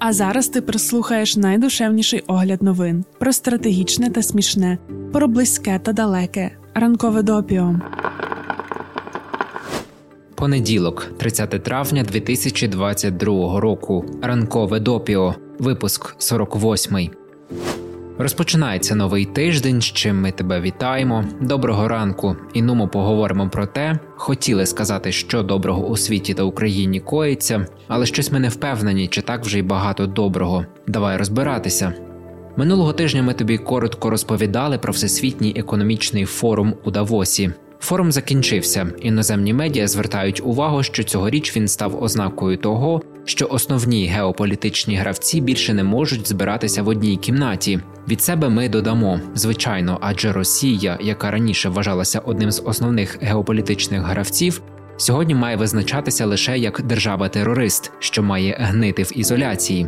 А зараз ти прислухаєш найдушевніший огляд новин про стратегічне та смішне, про близьке та далеке. Ранкове допіо. Понеділок, 30 травня 2022 року. Ранкове допіо. Випуск 48. Розпочинається новий тиждень, з чим ми тебе вітаємо. Доброго ранку. І нумо поговоримо про те, хотіли сказати, що доброго у світі та Україні коїться, але щось ми не впевнені, чи так вже й багато доброго. Давай розбиратися. Минулого тижня ми тобі коротко розповідали про всесвітній економічний форум у Давосі. Форум закінчився. Іноземні медіа звертають увагу, що цьогоріч він став ознакою того, що основні геополітичні гравці більше не можуть збиратися в одній кімнаті. Від себе ми додамо, звичайно, адже Росія, яка раніше вважалася одним з основних геополітичних гравців, сьогодні має визначатися лише як держава-терорист, що має гнити в ізоляції.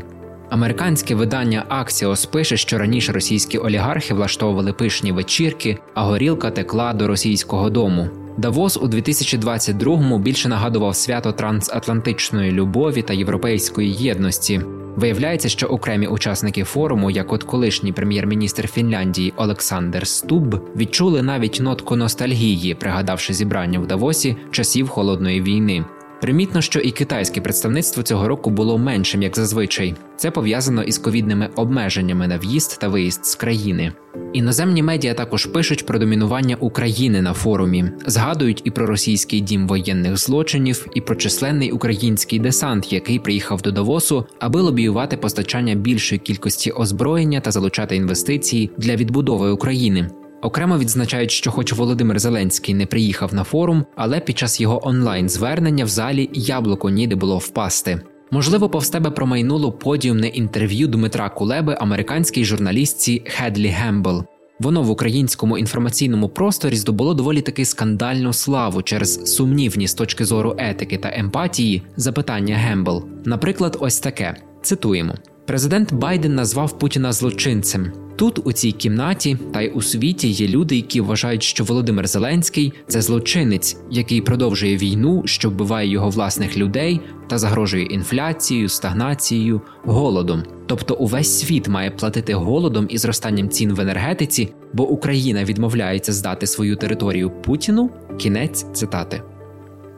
Американське видання Axios пише, що раніше російські олігархи влаштовували пишні вечірки, а горілка текла до російського дому. Давос у 2022-му більше нагадував свято трансатлантичної любові та європейської єдності. Виявляється, що окремі учасники форуму, як от колишній прем'єр-міністр Фінляндії Олександр Стуб, відчули навіть нотку ностальгії, пригадавши зібрання в Давосі часів холодної війни. Примітно, що і китайське представництво цього року було меншим, як зазвичай. Це пов'язано із ковідними обмеженнями на в'їзд та виїзд з країни. Іноземні медіа також пишуть про домінування України на форумі, згадують і про російський дім воєнних злочинів, і про численний український десант, який приїхав до Давосу, аби лобіювати постачання більшої кількості озброєння та залучати інвестиції для відбудови України. Окремо відзначають, що, хоч Володимир Зеленський не приїхав на форум, але під час його онлайн-звернення в залі яблуко ніде було впасти. Можливо, повз тебе промайнуло подіумне інтерв'ю Дмитра Кулеби американській журналістці Хедлі Гембл. Воно в українському інформаційному просторі здобуло доволі таки скандальну славу через сумнівні з точки зору етики та емпатії запитання Гембл. Наприклад, ось таке: цитуємо: Президент Байден назвав Путіна злочинцем. Тут, у цій кімнаті, та й у світі є люди, які вважають, що Володимир Зеленський це злочинець, який продовжує війну, що вбиває його власних людей та загрожує інфляцією, стагнацією, голодом. Тобто увесь світ має платити голодом і зростанням цін в енергетиці, бо Україна відмовляється здати свою територію Путіну. Кінець цитати.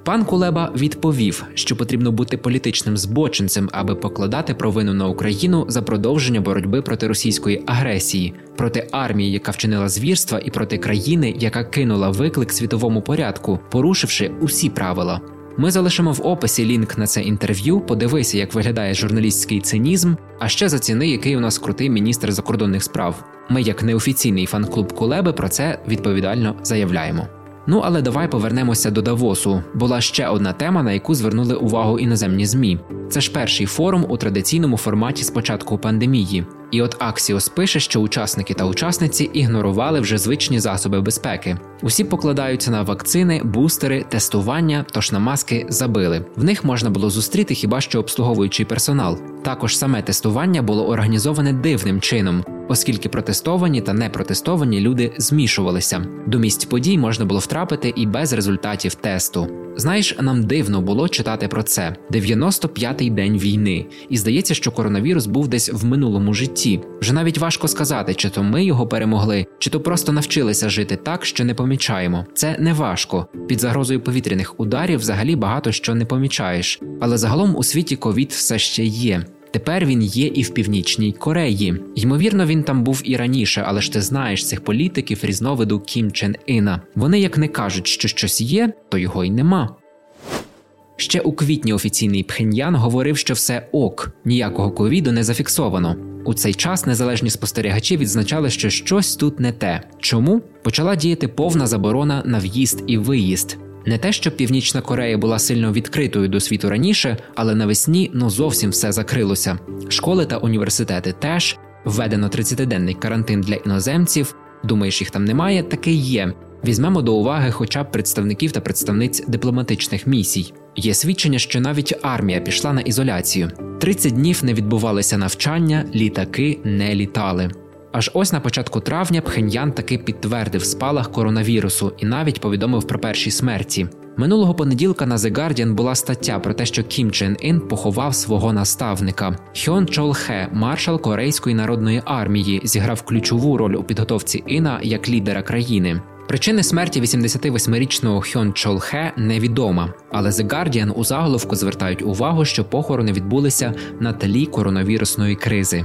Пан Кулеба відповів, що потрібно бути політичним збочинцем, аби покладати провину на Україну за продовження боротьби проти російської агресії, проти армії, яка вчинила звірства, і проти країни, яка кинула виклик світовому порядку, порушивши усі правила. Ми залишимо в описі лінк на це інтерв'ю. Подивися, як виглядає журналістський цинізм, а ще заціни, який у нас крутий міністр закордонних справ. Ми, як неофіційний фан-клуб Кулеби, про це відповідально заявляємо. Ну але давай повернемося до Давосу. Була ще одна тема, на яку звернули увагу іноземні ЗМІ. Це ж перший форум у традиційному форматі з початку пандемії. І от Axios пише, що учасники та учасниці ігнорували вже звичні засоби безпеки. Усі покладаються на вакцини, бустери, тестування, тож на маски забили. В них можна було зустріти хіба що обслуговуючий персонал. Також саме тестування було організоване дивним чином, оскільки протестовані та непротестовані люди змішувалися. До місць подій можна було втрапити і без результатів тесту. Знаєш, нам дивно було читати про це: 95-й день війни, і здається, що коронавірус був десь в минулому житті. Вже навіть важко сказати, чи то ми його перемогли, чи то просто навчилися жити так, що не помічаємо. Це не важко. Під загрозою повітряних ударів взагалі багато що не помічаєш. Але загалом у світі ковід все ще є. Тепер він є і в північній Кореї. Ймовірно, він там був і раніше, але ж ти знаєш цих політиків різновиду Кім Чен Іна. Вони як не кажуть, що щось є, то його й нема. Ще у квітні офіційний Пхеньян говорив, що все ок, ніякого ковіду не зафіксовано. У цей час незалежні спостерігачі відзначали, що щось тут не те. Чому почала діяти повна заборона на в'їзд і виїзд. Не те, що Північна Корея була сильно відкритою до світу раніше, але навесні ну зовсім все закрилося. Школи та університети теж введено 30-денний карантин для іноземців. Думаєш, їх там немає? Таки є. Візьмемо до уваги хоча б представників та представниць дипломатичних місій. Є свідчення, що навіть армія пішла на ізоляцію. 30 днів не відбувалися навчання, літаки не літали. Аж ось на початку травня Пхеньян таки підтвердив спалах коронавірусу і навіть повідомив про перші смерті. Минулого понеділка на The Guardian була стаття про те, що Кім Чен Ін поховав свого наставника. Хьон Чол Хе, маршал Корейської народної армії, зіграв ключову роль у підготовці Іна як лідера країни. Причини смерті 88-річного Хьон Чол Хе невідома, але The Guardian у заголовку звертають увагу, що похорони відбулися на тлі коронавірусної кризи.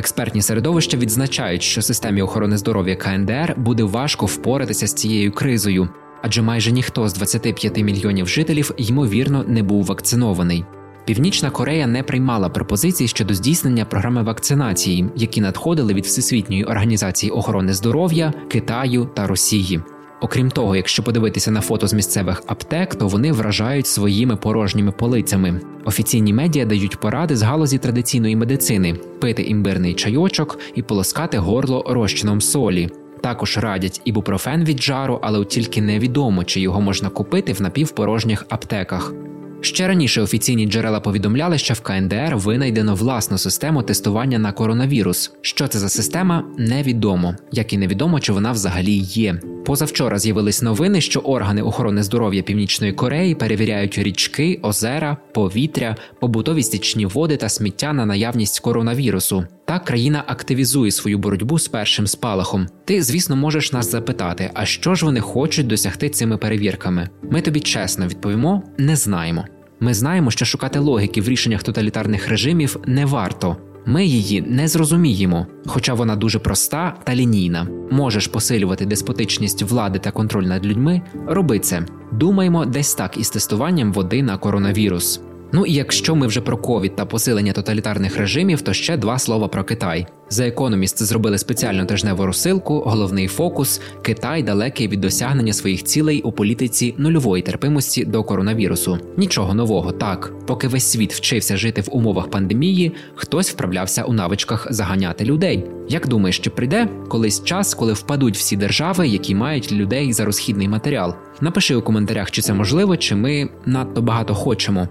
Експертні середовища відзначають, що системі охорони здоров'я КНДР буде важко впоратися з цією кризою, адже майже ніхто з 25 мільйонів жителів ймовірно не був вакцинований. Північна Корея не приймала пропозицій щодо здійснення програми вакцинації, які надходили від Всесвітньої організації охорони здоров'я, Китаю та Росії. Окрім того, якщо подивитися на фото з місцевих аптек, то вони вражають своїми порожніми полицями. Офіційні медіа дають поради з галузі традиційної медицини: пити імбирний чайочок і полоскати горло розчином солі. Також радять ібупрофен від жару, але тільки невідомо, чи його можна купити в напівпорожніх аптеках. Ще раніше офіційні джерела повідомляли, що в КНДР винайдено власну систему тестування на коронавірус. Що це за система, невідомо, як і невідомо, чи вона взагалі є. Позавчора з'явились новини, що органи охорони здоров'я Північної Кореї перевіряють річки, озера, повітря, побутові стічні води та сміття на наявність коронавірусу. Так країна активізує свою боротьбу з першим спалахом. Ти, звісно, можеш нас запитати, а що ж вони хочуть досягти цими перевірками? Ми тобі чесно відповімо: не знаємо. Ми знаємо, що шукати логіки в рішеннях тоталітарних режимів не варто. Ми її не зрозуміємо, хоча вона дуже проста та лінійна. Можеш посилювати деспотичність влади та контроль над людьми. Роби це. Думаємо, десь так із тестуванням води на коронавірус. Ну і якщо ми вже про ковід та посилення тоталітарних режимів, то ще два слова про Китай. За економіст зробили спеціальну тижневу розсилку, головний фокус Китай далекий від досягнення своїх цілей у політиці нульової терпимості до коронавірусу. Нічого нового, так поки весь світ вчився жити в умовах пандемії, хтось вправлявся у навичках заганяти людей. Як думаєш, чи прийде колись час, коли впадуть всі держави, які мають людей за розхідний матеріал? Напиши у коментарях, чи це можливо, чи ми надто багато хочемо.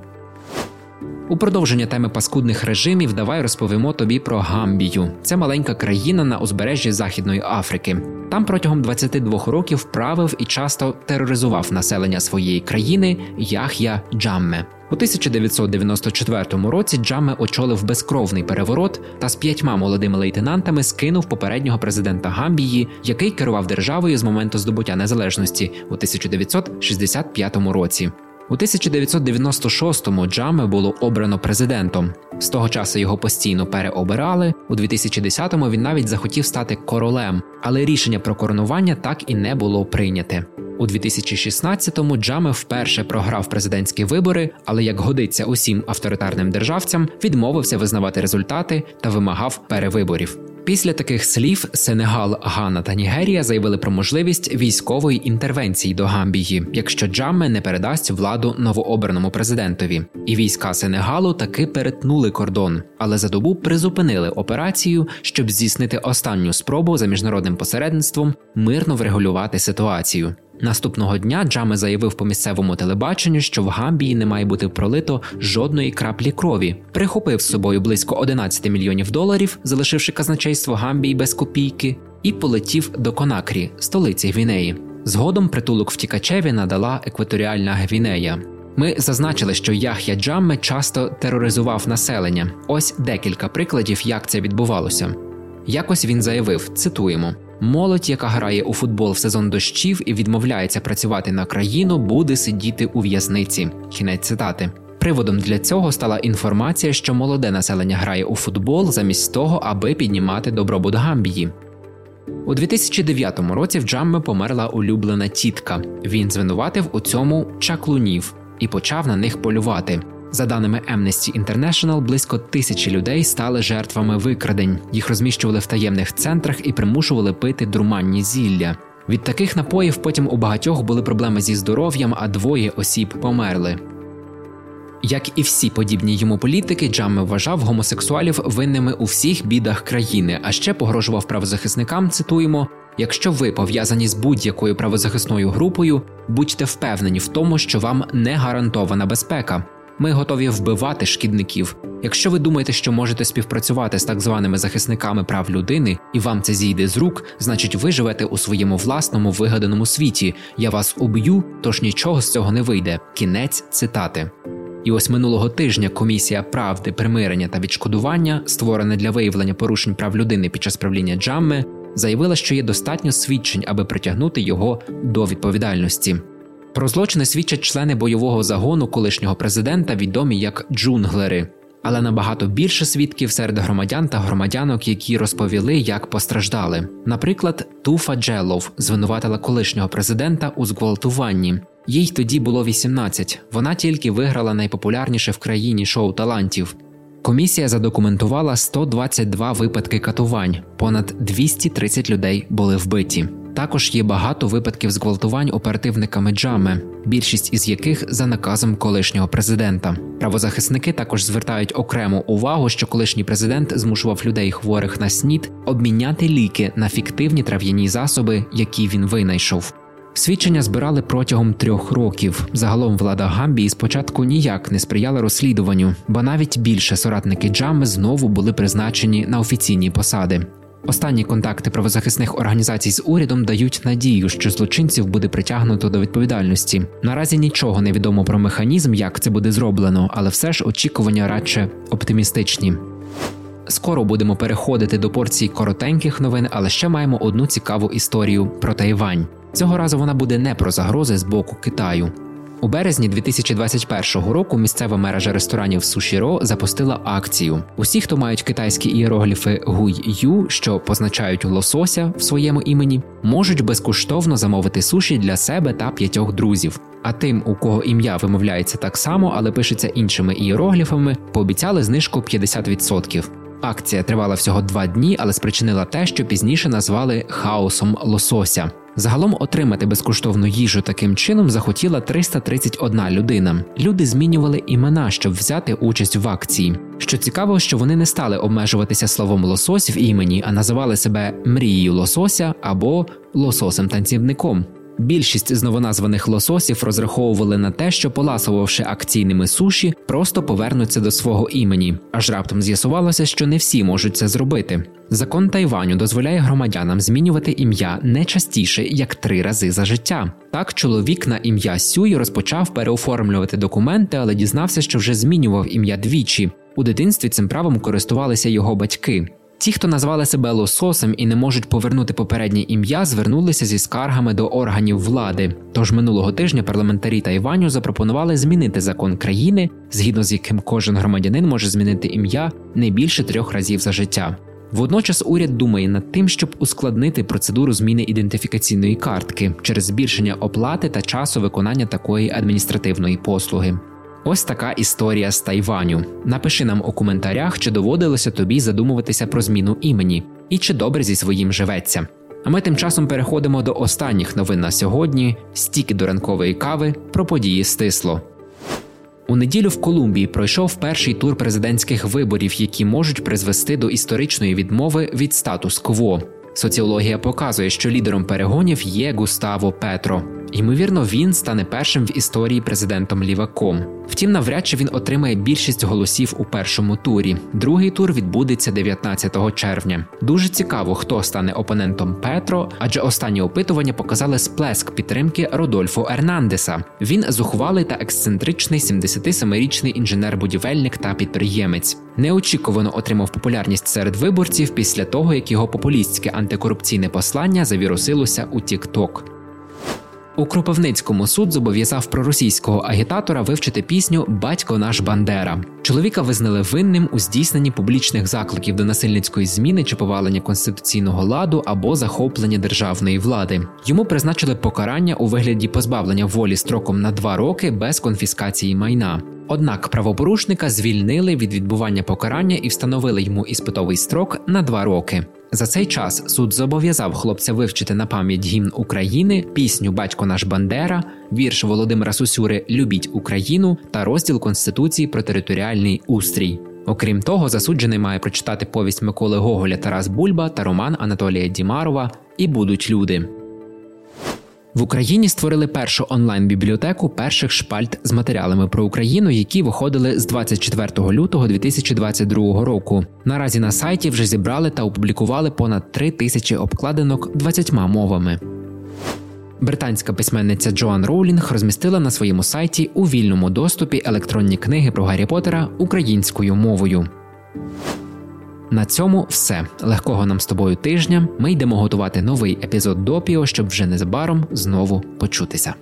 У продовження теми паскудних режимів давай розповімо тобі про Гамбію. Це маленька країна на узбережжі Західної Африки. Там протягом 22 років правив і часто тероризував населення своєї країни Ях'я Джамме. У 1994 році Джамме очолив безкровний переворот та з п'ятьма молодими лейтенантами скинув попереднього президента Гамбії, який керував державою з моменту здобуття незалежності у 1965 році. У 1996-му Джаме було обрано президентом. З того часу його постійно переобирали. У 2010-му він навіть захотів стати королем, але рішення про коронування так і не було прийняте. У 2016-му Джаме вперше програв президентські вибори, але як годиться усім авторитарним державцям, відмовився визнавати результати та вимагав перевиборів. Після таких слів Сенегал, Гана та Нігерія заявили про можливість військової інтервенції до Гамбії, якщо Джамме не передасть владу новообраному президентові. І війська Сенегалу таки перетнули кордон, але за добу призупинили операцію, щоб здійснити останню спробу за міжнародним посередництвом мирно врегулювати ситуацію. Наступного дня Джаме заявив по місцевому телебаченню, що в Гамбії не має бути пролито жодної краплі крові. Прихопив з собою близько 11 мільйонів доларів, залишивши казначейство Гамбії без копійки, і полетів до Конакрі, столиці Гвінеї. Згодом притулок втікачеві надала екваторіальна Гвінея. Ми зазначили, що Ях'я Джамме часто тероризував населення. Ось декілька прикладів, як це відбувалося. Якось він заявив: цитуємо. Молодь, яка грає у футбол в сезон дощів і відмовляється працювати на країну, буде сидіти у в'язниці. Кінець цитати. Приводом для цього стала інформація, що молоде населення грає у футбол замість того, аби піднімати добробут Гамбії. У 2009 році в Джамме померла улюблена тітка. Він звинуватив у цьому чаклунів і почав на них полювати. За даними Amnesty International, близько тисячі людей стали жертвами викрадень. Їх розміщували в таємних центрах і примушували пити друманні зілля. Від таких напоїв потім у багатьох були проблеми зі здоров'ям, а двоє осіб померли. Як і всі подібні йому політики, Джамме вважав гомосексуалів винними у всіх бідах країни, а ще погрожував правозахисникам. Цитуємо: якщо ви пов'язані з будь-якою правозахисною групою, будьте впевнені в тому, що вам не гарантована безпека. Ми готові вбивати шкідників. Якщо ви думаєте, що можете співпрацювати з так званими захисниками прав людини, і вам це зійде з рук, значить ви живете у своєму власному вигаданому світі. Я вас уб'ю, тож нічого з цього не вийде. Кінець цитати. І ось минулого тижня комісія правди, примирення та відшкодування, створена для виявлення порушень прав людини під час правління Джамми, заявила, що є достатньо свідчень, аби притягнути його до відповідальності. Про злочини свідчать члени бойового загону колишнього президента, відомі як джунглери. Але набагато більше свідків серед громадян та громадянок, які розповіли, як постраждали. Наприклад, Туфа Джелов звинуватила колишнього президента у зґвалтуванні. Їй тоді було 18. Вона тільки виграла найпопулярніше в країні шоу талантів. Комісія задокументувала 122 випадки катувань, понад 230 людей були вбиті. Також є багато випадків зґвалтувань оперативниками джами, більшість із яких за наказом колишнього президента. Правозахисники також звертають окрему увагу, що колишній президент змушував людей хворих на снід обміняти ліки на фіктивні трав'яні засоби, які він винайшов. Свідчення збирали протягом трьох років. Загалом влада Гамбії спочатку ніяк не сприяла розслідуванню, бо навіть більше соратники Джами знову були призначені на офіційні посади. Останні контакти правозахисних організацій з урядом дають надію, що злочинців буде притягнуто до відповідальності. Наразі нічого не відомо про механізм, як це буде зроблено, але все ж очікування радше оптимістичні. Скоро будемо переходити до порції коротеньких новин, але ще маємо одну цікаву історію про Тайвань. Цього разу вона буде не про загрози з боку Китаю. У березні 2021 року місцева мережа ресторанів Сушіро запустила акцію. Усі, хто мають китайські іерогліфи гуй-ю, що позначають лосося в своєму імені, можуть безкоштовно замовити суші для себе та п'ятьох друзів. А тим, у кого ім'я вимовляється так само, але пишеться іншими іерогліфами, пообіцяли знижку 50%. Акція тривала всього два дні, але спричинила те, що пізніше назвали хаосом лосося. Загалом отримати безкоштовну їжу таким чином захотіла 331 людина. Люди змінювали імена, щоб взяти участь в акції. Що цікаво, що вони не стали обмежуватися словом лосось в імені, а називали себе мрією лосося або лососем-танцівником. Більшість з новоназваних лососів розраховували на те, що, поласувавши акційними суші, просто повернуться до свого імені. Аж раптом з'ясувалося, що не всі можуть це зробити. Закон Тайваню дозволяє громадянам змінювати ім'я не частіше як три рази за життя. Так, чоловік на ім'я Сюй розпочав переоформлювати документи, але дізнався, що вже змінював ім'я двічі. У дитинстві цим правом користувалися його батьки. Ті, хто назвали себе лососем і не можуть повернути попереднє ім'я, звернулися зі скаргами до органів влади. Тож минулого тижня парламентарі Тайваню запропонували змінити закон країни, згідно з яким кожен громадянин може змінити ім'я не більше трьох разів за життя. Водночас уряд думає над тим, щоб ускладнити процедуру зміни ідентифікаційної картки через збільшення оплати та часу виконання такої адміністративної послуги. Ось така історія з Тайваню. Напиши нам у коментарях, чи доводилося тобі задумуватися про зміну імені і чи добре зі своїм живеться. А ми тим часом переходимо до останніх новин на сьогодні: стіки до ранкової кави про події стисло. У неділю в Колумбії пройшов перший тур президентських виборів, які можуть призвести до історичної відмови від статус-кво. Соціологія показує, що лідером перегонів є Густаво Петро. Ймовірно, він стане першим в історії президентом ліваком. Втім, навряд чи він отримає більшість голосів у першому турі. Другий тур відбудеться 19 червня. Дуже цікаво, хто стане опонентом Петро, адже останні опитування показали сплеск підтримки Родольфо Ернандеса. Він зухвалий та ексцентричний 77-річний інженер-будівельник та підприємець. Неочікувано отримав популярність серед виборців після того, як його популістське антикорупційне послання завірусилося у TikTok. У Кропивницькому суд зобов'язав проросійського агітатора вивчити пісню Батько наш Бандера. Чоловіка визнали винним у здійсненні публічних закликів до насильницької зміни чи повалення конституційного ладу або захоплення державної влади. Йому призначили покарання у вигляді позбавлення волі строком на два роки без конфіскації майна. Однак правопорушника звільнили від відбування покарання і встановили йому іспитовий строк на два роки. За цей час суд зобов'язав хлопця вивчити на пам'ять гімн України, пісню Батько наш Бандера, вірш Володимира Сусюри Любіть Україну та розділ Конституції про територіальний устрій. Окрім того, засуджений має прочитати повість Миколи Гоголя Тарас Бульба та роман Анатолія Дімарова І будуть люди. В Україні створили першу онлайн-бібліотеку перших шпальт з матеріалами про Україну, які виходили з 24 лютого 2022 року. Наразі на сайті вже зібрали та опублікували понад 3 тисячі обкладинок 20 мовами. Британська письменниця Джоан Роулінг розмістила на своєму сайті у вільному доступі електронні книги про Гаррі Поттера українською мовою. На цьому все. Легкого нам з тобою тижня. Ми йдемо готувати новий епізод допіо, щоб вже незабаром знову почутися.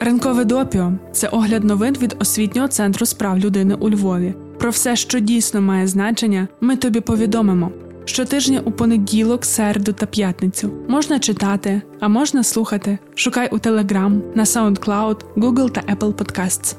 Ранкове допіо це огляд новин від освітнього центру справ людини у Львові. Про все, що дійсно має значення, ми тобі повідомимо. Щотижня у понеділок, середу та п'ятницю можна читати, а можна слухати. Шукай у Telegram, на SoundCloud, Google та Apple Podcasts.